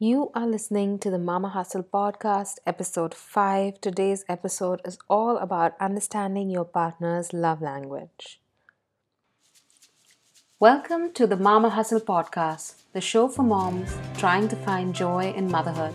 You are listening to the Mama Hustle podcast, episode 5. Today's episode is all about understanding your partner's love language. Welcome to the Mama Hustle podcast, the show for moms trying to find joy in motherhood.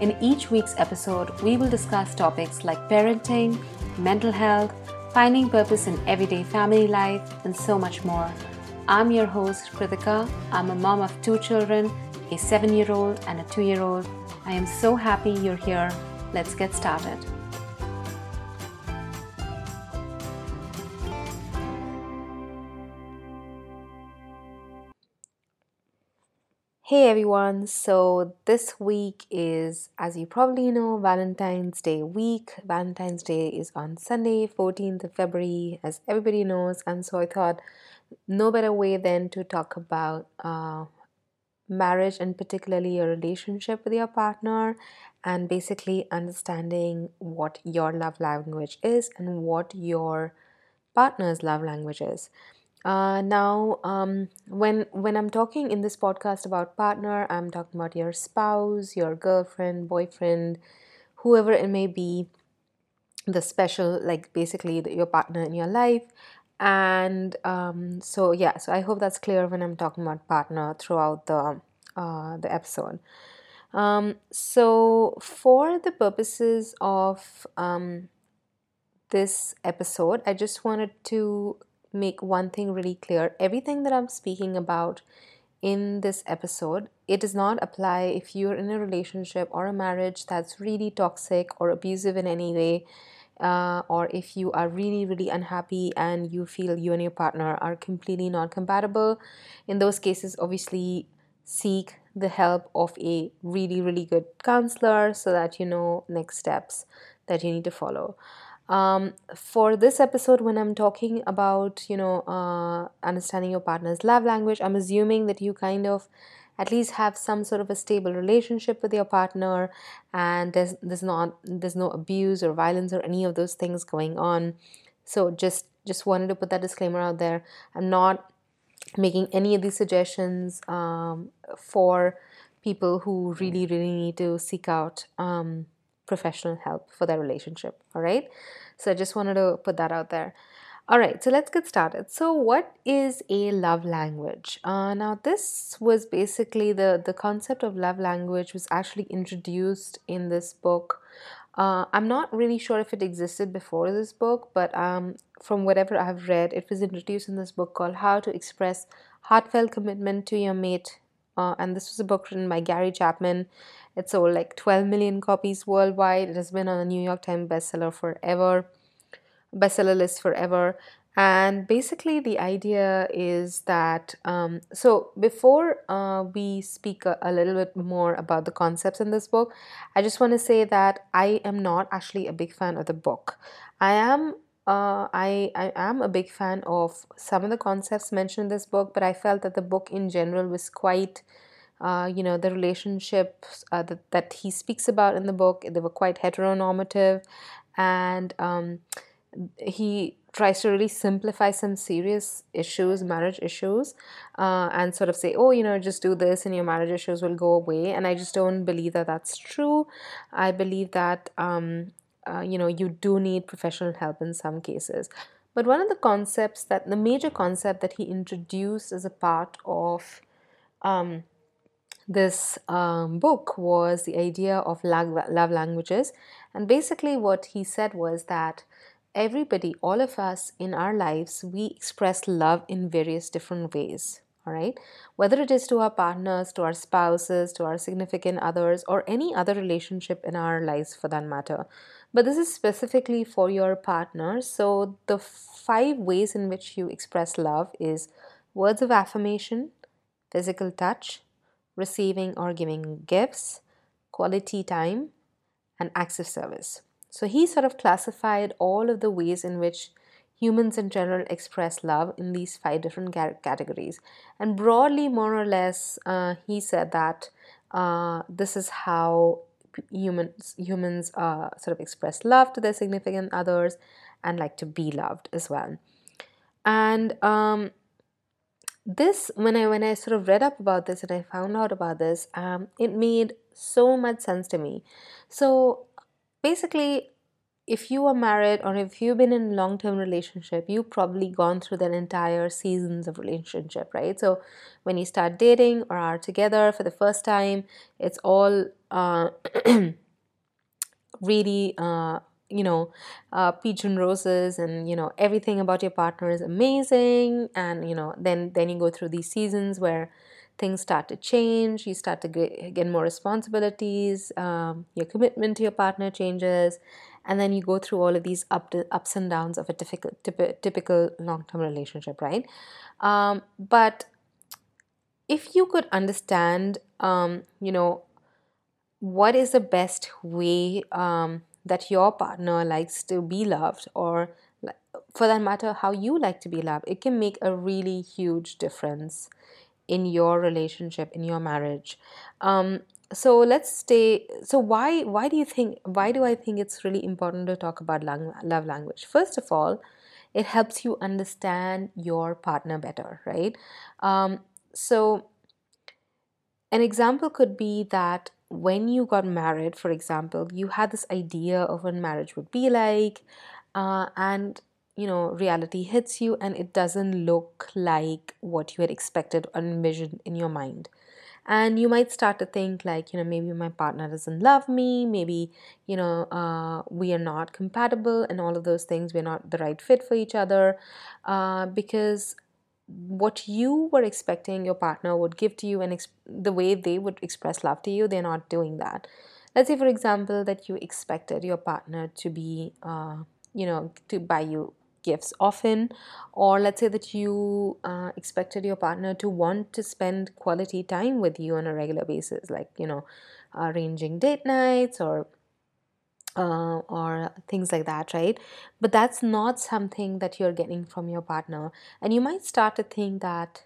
In each week's episode, we will discuss topics like parenting, mental health, finding purpose in everyday family life, and so much more. I'm your host, Kritika. I'm a mom of two children a seven year old, and a two year old. I am so happy you're here. Let's get started. Hey everyone, so this week is, as you probably know, Valentine's Day week. Valentine's Day is on Sunday, 14th of February, as everybody knows, and so I thought no better way than to talk about uh, marriage and particularly your relationship with your partner and basically understanding what your love language is and what your partner's love language is. Uh, now, um, when when I'm talking in this podcast about partner, I'm talking about your spouse, your girlfriend, boyfriend, whoever it may be, the special, like basically the, your partner in your life. And um, so yeah, so I hope that's clear when I'm talking about partner throughout the uh, the episode. Um, so for the purposes of um, this episode, I just wanted to make one thing really clear. Everything that I'm speaking about in this episode, it does not apply if you're in a relationship or a marriage that's really toxic or abusive in any way uh, or if you are really, really unhappy and you feel you and your partner are completely not compatible, in those cases, obviously seek the help of a really, really good counselor so that you know next steps that you need to follow. Um, for this episode, when I'm talking about, you know, uh, understanding your partner's love language, I'm assuming that you kind of at least have some sort of a stable relationship with your partner and there's there's not there's no abuse or violence or any of those things going on. So just just wanted to put that disclaimer out there. I'm not making any of these suggestions um, for people who really really need to seek out um, professional help for their relationship all right? So i just wanted to put that out there all right, so let's get started. So, what is a love language? Uh, now, this was basically the the concept of love language was actually introduced in this book. Uh, I'm not really sure if it existed before this book, but um, from whatever I've read, it was introduced in this book called "How to Express Heartfelt Commitment to Your Mate," uh, and this was a book written by Gary Chapman. It sold like 12 million copies worldwide. It has been the New York Times bestseller forever bestseller list forever. And basically, the idea is that um, so before uh, we speak a, a, little bit more about the concepts in this book, I just want to say that I am not actually a big fan of the book. I am uh, I, I am a big fan of some of the concepts mentioned in this book, but I felt that the book in general was quite, uh, you know, the relationships uh, that, that he speaks about in the book, they were quite heteronormative. And um, he tries to really simplify some serious issues, marriage issues, uh, and sort of say, oh, you know, just do this and your marriage issues will go away. And I just don't believe that that's true. I believe that, um, uh, you know, you do need professional help in some cases. But one of the concepts that, the major concept that he introduced as a part of um, this um, book was the idea of love languages. And basically, what he said was that everybody, all of us in our lives, we express love in various different ways. All right, whether it is to our partners, to our spouses, to our significant others, or any other relationship in our lives for that matter. But this is specifically for your partner. So, the five ways in which you express love is words of affirmation, physical touch, receiving or giving gifts, quality time, and acts of service. So he sort of classified all of the ways in which humans in general express love in these five different categories. And broadly, more or less, uh, he said that uh, this is how humans humans uh, sort of express love to their significant others and like to be loved as well. And um, this when I when I sort of read up about this and I found out about this, um, it made so much sense to me. So basically, if you are married or if you've been in a long-term relationship you've probably gone through that entire seasons of relationship right? So when you start dating or are together for the first time it's all uh, really uh, you know uh, peach and roses and you know everything about your partner is amazing. And you know then then you go through these seasons where things start to change you start to get, more responsibilities um, your commitment to your partner changes and then you go through all of these up to, ups and downs of a difficult, typical long-term relationship right? Um, but if you could understand um, you know what is the best way um, that your partner likes to be loved or for that matter how you like to be loved it can make a really huge difference in your relationship in your marriage. Um, so let's stay so why why do you think why do i think it's really important to talk about lang- love language? First of all it helps you understand your partner better right? Um, so an example could be that when you got married for example you had this idea of what marriage would be like uh, and you know reality hits you and it doesn't look like what you had expected or envisioned in your mind. And you might start to think like you know maybe my partner doesn't love me maybe you know uh, we are not compatible and all of those things we're not the right fit for each other uh, because what you were expecting your partner would give to you and ex- the way they would express love to you they're not doing that. Let's say for example that you expected your partner to be uh, you know to buy you gifts often or let's say that you uh, expected your partner to want to spend quality time with you on a regular basis like you know arranging date nights or uh, or things like that, right? But that's not something that you're getting from your partner. And you might start to think that,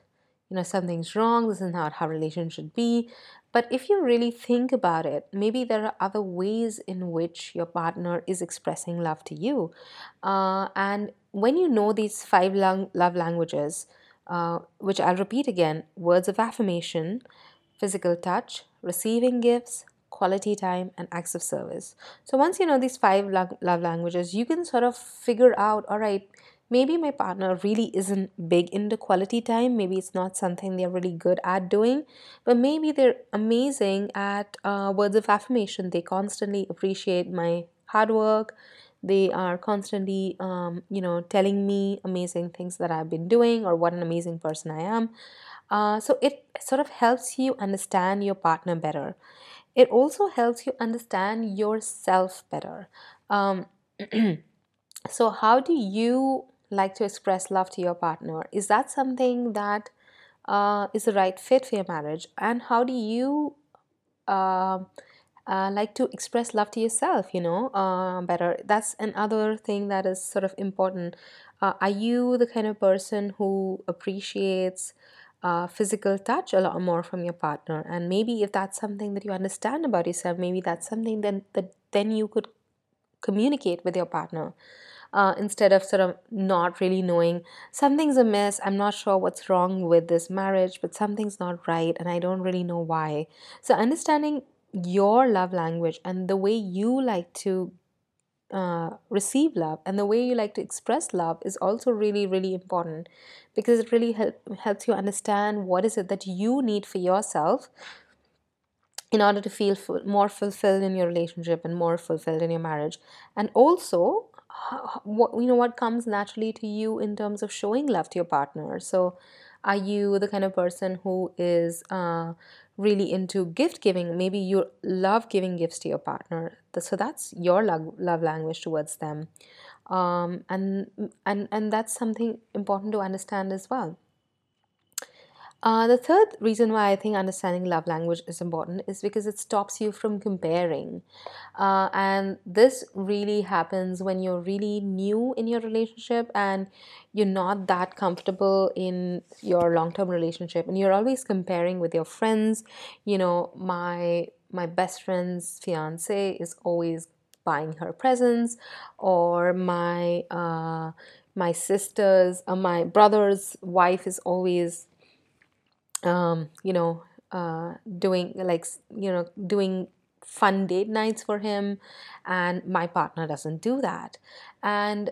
you know, something's wrong, this is not how relations should be. But if you really think about it, maybe there are other ways in which your partner is expressing love to you. Uh, and when you know these five love languages, uh, which I'll repeat again words of affirmation, physical touch, receiving gifts, quality time, and acts of service. So once you know these five love languages, you can sort of figure out all right, maybe my partner really isn't big into quality time. Maybe it's not something they're really good at doing, but maybe they're amazing at uh, words of affirmation. They constantly appreciate my hard work. They are constantly, um, you know, telling me amazing things that I've been doing or what an amazing person I am. Uh, so it sort of helps you understand your partner better. It also helps you understand yourself better. Um, so, how do you like to express love to your partner? Is that something that uh, is the right fit for your marriage? And how do you uh, uh, like to express love to yourself? You know, uh, better. That's another thing that is sort of important. Uh, are you the kind of person who appreciates uh, physical touch a lot more from your partner and maybe if that's something that you understand about yourself maybe that's something then that then you could communicate with your partner uh, instead of sort of not really knowing something's amiss i'm not sure what's wrong with this marriage but something's not right and i don't really know why. So understanding your love language and the way you like to uh, receive love and the way you like to express love is also really really important because it really help, helps you understand what is it that you need for yourself in order to feel more fulfilled in your relationship and more fulfilled in your marriage. And also what you know what comes naturally to you in terms of showing love to your partner? So are you the kind of person who is uh, really into gift giving? Maybe you love giving gifts to your partner. So that's your love, love language towards them. Um, and and and that's something important to understand as well uh, the third reason why I think understanding love language is important is because it stops you from comparing. Uh, and this really happens when you're really new in your relationship and you're not that comfortable in your long-term relationship and you're always comparing with your friends. You know, my my best friend's fiance is always buying her presents or my uh, my sister's uh, my brother's wife is always um, you know, uh, doing like, you know, doing fun date nights for him. And my partner doesn't do that. And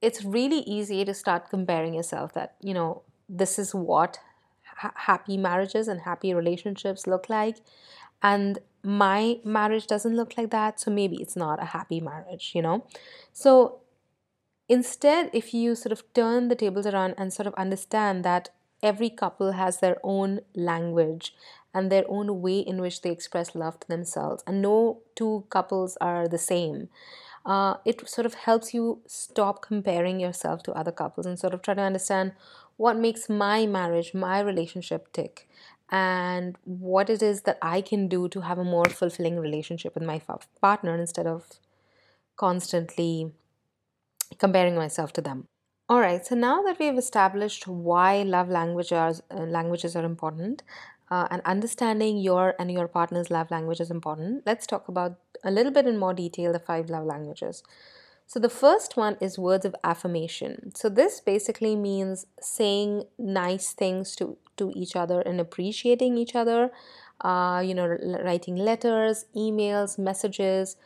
it's really easy to start comparing yourself that, you know, this is what ha- happy marriages and happy relationships look like. And my marriage doesn't look like that. So maybe it's not a happy marriage, you know? So Instead, if you sort of turn the tables around and sort of understand that every couple has their own language and their own way in which they express love to themselves, and no two couples are the same. Uh, it sort of helps you stop comparing yourself to other couples and sort of try to understand what makes my marriage, my relationship tick, and what it is that I can do to have a more fulfilling relationship with my partner instead of constantly comparing myself to them. All right, so now that we've established why love languages uh, languages are important uh, and understanding your and your partner's love language is important, let's talk about a little bit in more detail the five love languages. So the first one is words of affirmation. So this basically means saying nice things to to each other and appreciating each other. Uh, you know, writing letters, emails, messages,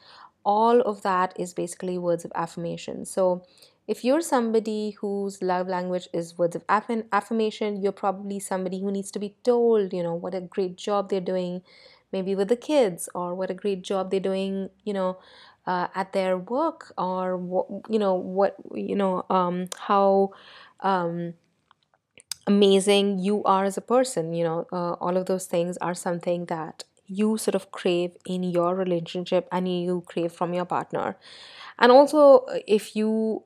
all of that is basically words of affirmation. So if you're somebody whose love language is words of affirmation, you're probably somebody who needs to be told, you know, what a great job they're doing, maybe with the kids, or what a great job they're doing, you know, uh, at their work, or what, you know, what, you know, um, how um, amazing you are as a person. You know, uh, all of those things are something that you sort of crave in your relationship and you crave from your partner and also if you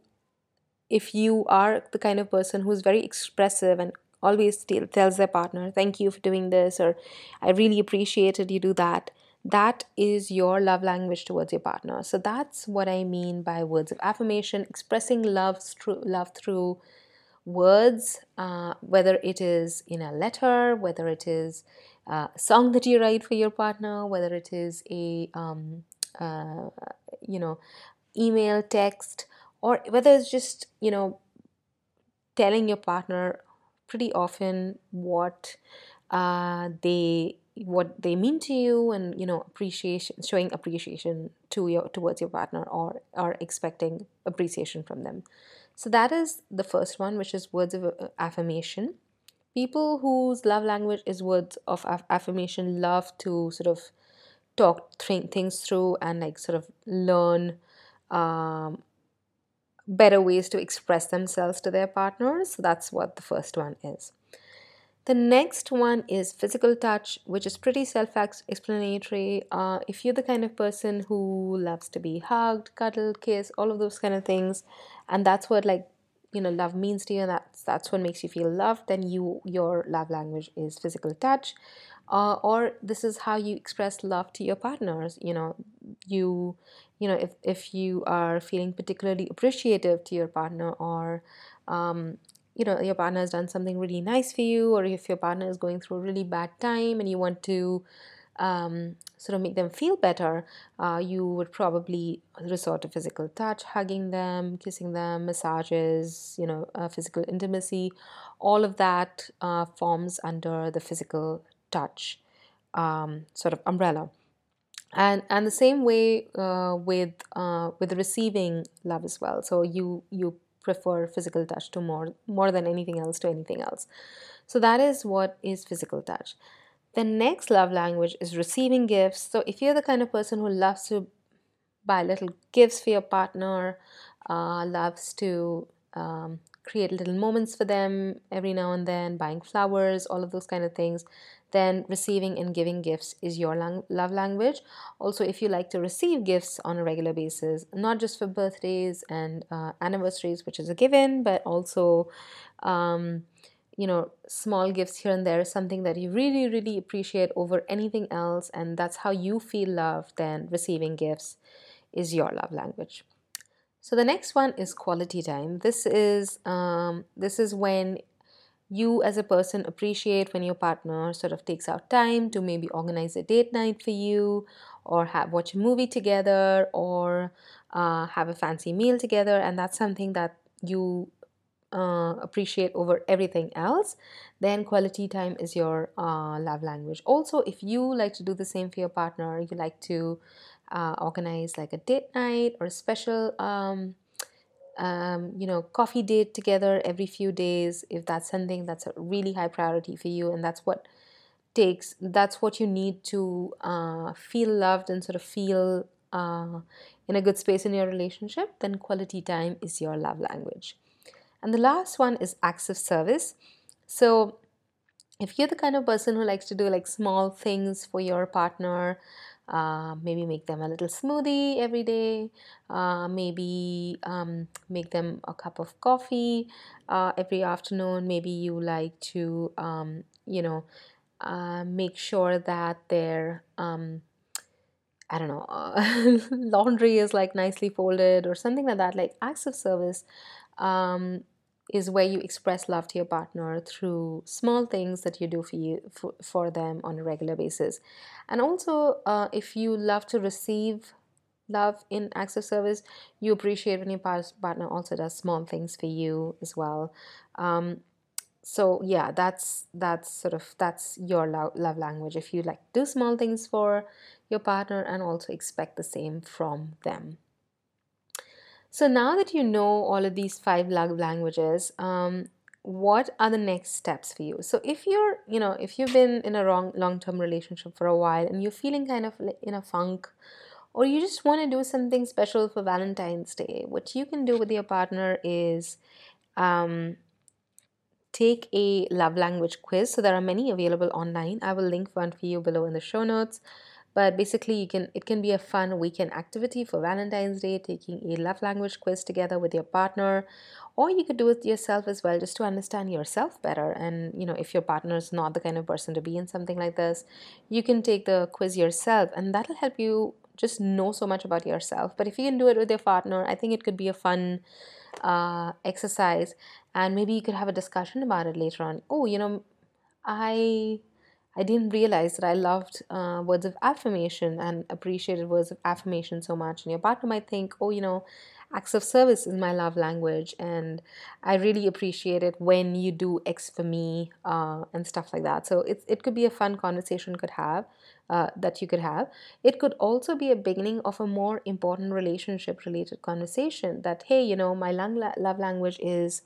if you are the kind of person who's very expressive and always tells their partner thank you for doing this or i really appreciated you do that that is your love language towards your partner. So that's what i mean by words of affirmation expressing love through love through words uh, whether it is in a letter whether it is a song that you write for your partner, whether it is a um, uh, you know email, text, or whether it's just you know telling your partner pretty often what uh, they what they mean to you and you know appreciation showing appreciation to your towards your partner or or expecting appreciation from them. So that is the first one which is words of uh, affirmation. People whose love language is words of affirmation love to sort of talk th- things through and like sort of learn um, better ways to express themselves to their partners. So that's what the first one is. The next one is physical touch, which is pretty self explanatory. Uh, if you're the kind of person who loves to be hugged, cuddled, kissed, all of those kind of things, and that's what like you know love means to you and that's that's what makes you feel loved then you your love language is physical touch uh, or this is how you express love to your partners you know you you know if, if you are feeling particularly appreciative to your partner or um, you know your partner has done something really nice for you or if your partner is going through a really bad time and you want to um, sort of make them feel better, uh, you would probably resort to physical touch, hugging them, kissing them, massages, you know, uh, physical intimacy. All of that uh, forms under the physical touch um, sort of umbrella. And and the same way uh, with uh, with receiving love as well. So you you prefer physical touch to more more than anything else to anything else. So that is what is physical touch. The next love language is receiving gifts. So if you're the kind of person who loves to buy little gifts for your partner, uh, loves to um, create little moments for them every now and then, buying flowers, all of those kind of things, then receiving and giving gifts is your lang- love language. Also, if you like to receive gifts on a regular basis, not just for birthdays and uh, anniversaries, which is a given, but also um, you know, small gifts here and there is something that you really, really appreciate over anything else, and that's how you feel loved, then receiving gifts is your love language. So the next one is quality time. This is um, this is when you as a person appreciate when your partner sort of takes out time to maybe organize a date night for you or have watch a movie together or uh, have a fancy meal together and that's something that you uh, appreciate over everything else, then quality time is your uh, love language. Also, if you like to do the same for your partner, you like to uh, organize like a date night or a special, um, um, you know, coffee date together every few days, if that's something that's a really high priority for you, and that's what takes, that's what you need to uh, feel loved and sort of feel uh, in a good space in your relationship, then quality time is your love language. And the last one is acts of service. So, if you're the kind of person who likes to do like small things for your partner, uh, maybe make them a little smoothie every day, uh, maybe um, make them a cup of coffee uh, every afternoon. Maybe you like to, um, you know, uh, make sure that their um, I don't know, uh, laundry is like nicely folded or something like that, like acts of service um, is where you express love to your partner through small things that you do for you for, for them on a regular basis. And also uh, if you love to receive love in acts of service you appreciate when your partner also does small things for you as well. Um, so yeah that's that's sort of that's your love, love language. If you like do small things for your partner and also expect the same from them so now that you know all of these five love languages, um, what are the next steps for you? So if you're, you know, if you've been in a wrong long-term relationship for a while and you're feeling kind of in a funk, or you just want to do something special for Valentine's Day, what you can do with your partner is um, take a love language quiz. So there are many available online. I will link one for you below in the show notes but basically you can it can be a fun weekend activity for valentine's day taking a love language quiz together with your partner or you could do it yourself as well just to understand yourself better. And you know if your partner is not the kind of person to be in something like this you can take the quiz yourself and that'll help you just know so much about yourself. But if you can do it with your partner i think it could be a fun uh, exercise and maybe you could have a discussion about it later on. Oh you know i I didn't realize that I loved uh, words of affirmation and appreciated words of affirmation so much. And your partner might think, oh, you know, acts of service is my love language. And I really appreciate it when you do X for me uh, and stuff like that. So it, it could be a fun conversation could have. Uh, that you could have. It could also be a beginning of a more important relationship related conversation that, hey, you know, my love language is,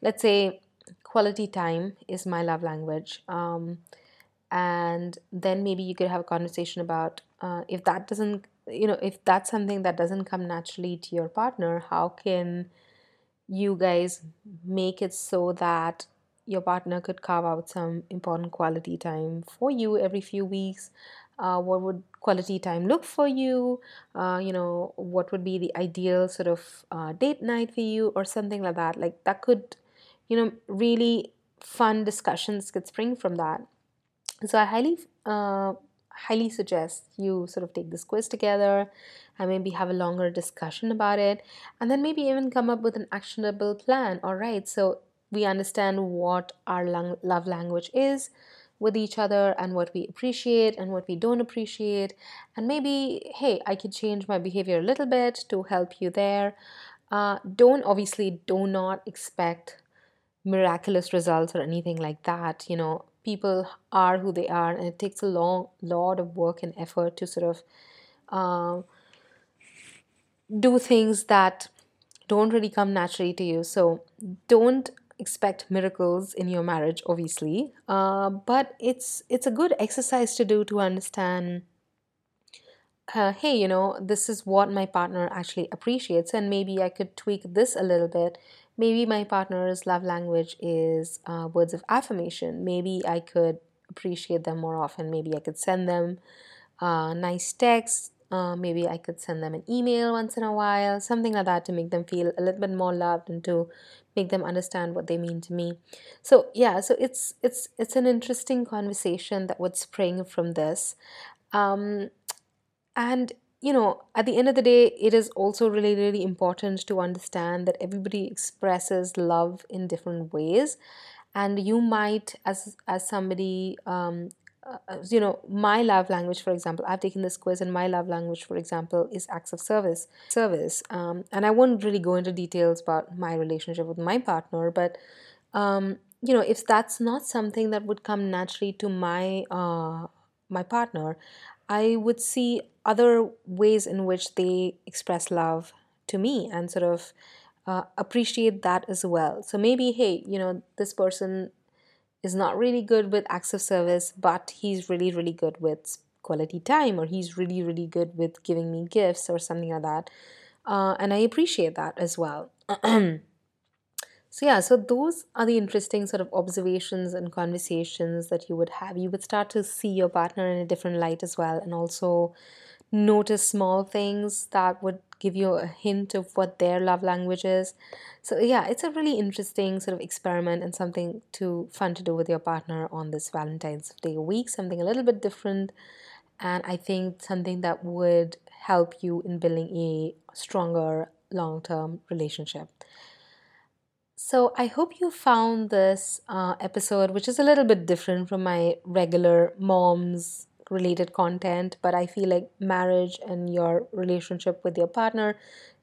let's say, quality time is my love language. Um, and then maybe you could have a conversation about uh, if that doesn't you know if that's something that doesn't come naturally to your partner how can you guys make it so that your partner could carve out some important quality time for you every few weeks? Uh, what would quality time look for you? Uh, you know what would be the ideal sort of uh, date night for you or something like that? Like that could you know really fun discussions could spring from that so I highly uh, highly suggest you sort of take this quiz together and maybe have a longer discussion about it and then maybe even come up with an actionable plan. All right. So we understand what our love language is with each other and what we appreciate and what we don't appreciate. And maybe hey i could change my behavior a little bit to help you there. Uh, don't obviously do not expect miraculous results or anything like that you know people are who they are and it takes a long lot of work and effort to sort of uh, do things that don't really come naturally to you. So don't expect miracles in your marriage obviously uh, but it's it's a good exercise to do to understand uh, hey you know this is what my partner actually appreciates and maybe i could tweak this a little bit maybe my partner's love language is uh, words of affirmation. Maybe I could appreciate them more often. Maybe I could send them uh, nice texts. Uh, maybe I could send them an email once in a while, something like that to make them feel a little bit more loved and to make them understand what they mean to me. So yeah, so it's it's it's an interesting conversation that would spring from this, um, and you know, at the end of the day, it is also really, really important to understand that everybody expresses love in different ways. And you might, as as somebody um, uh, you know my love language for example i've taken this quiz and my love language for example is acts of service service um, and i won't really go into details about my relationship with my partner but um, you know if that's not something that would come naturally to my uh, my partner i would see other ways in which they express love to me and sort of uh, appreciate that as well so maybe hey you know this person is not really good with acts of service, but he's really, really good with quality time, or he's really, really good with giving me gifts or something like that. Uh, and I appreciate that as well. so, yeah, so those are the interesting sort of observations and conversations that you would have. You would start to see your partner in a different light as well, and also notice small things that would give you a hint of what their love language is. So yeah, it's a really interesting sort of experiment and something to fun to do with your partner on this Valentine's Day week, something a little bit different and I think something that would help you in building a stronger long-term relationship. So, I hope you found this uh, episode, which is a little bit different from my regular mom's related content, but I feel like marriage and your relationship with your partner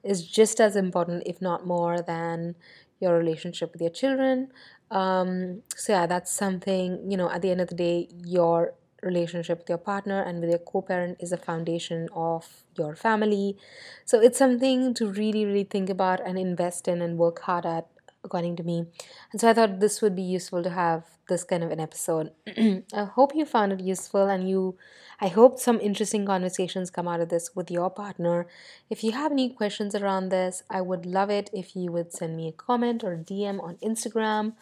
is just as important, if not more, than your relationship with your children. Um, so, yeah, that's something, you know, at the end of the day, your relationship with your partner and with your co parent is the foundation of your family. So, it's something to really, really think about and invest in and work hard at, according to me. And so, I thought this would be useful to have this kind of an episode. I hope you found it useful and you I hope some interesting conversations come out of this with your partner. If you have any questions around this, I would love it if you would send me a comment or DM on Instagram.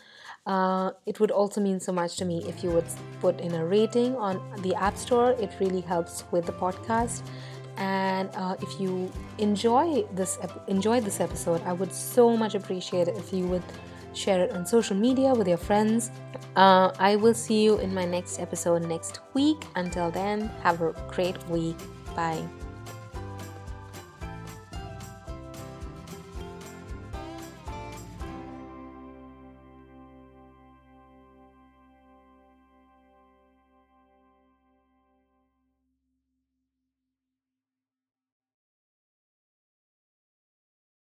Uh, it would also mean so much to me if you would put in a rating on the App Store. It really helps with the podcast. And uh, if you enjoy this enjoy this episode, I would so much appreciate it if you would share it on social media with your friends. Uh, I will see you in my next episode next week. Until then, have a great week. Bye.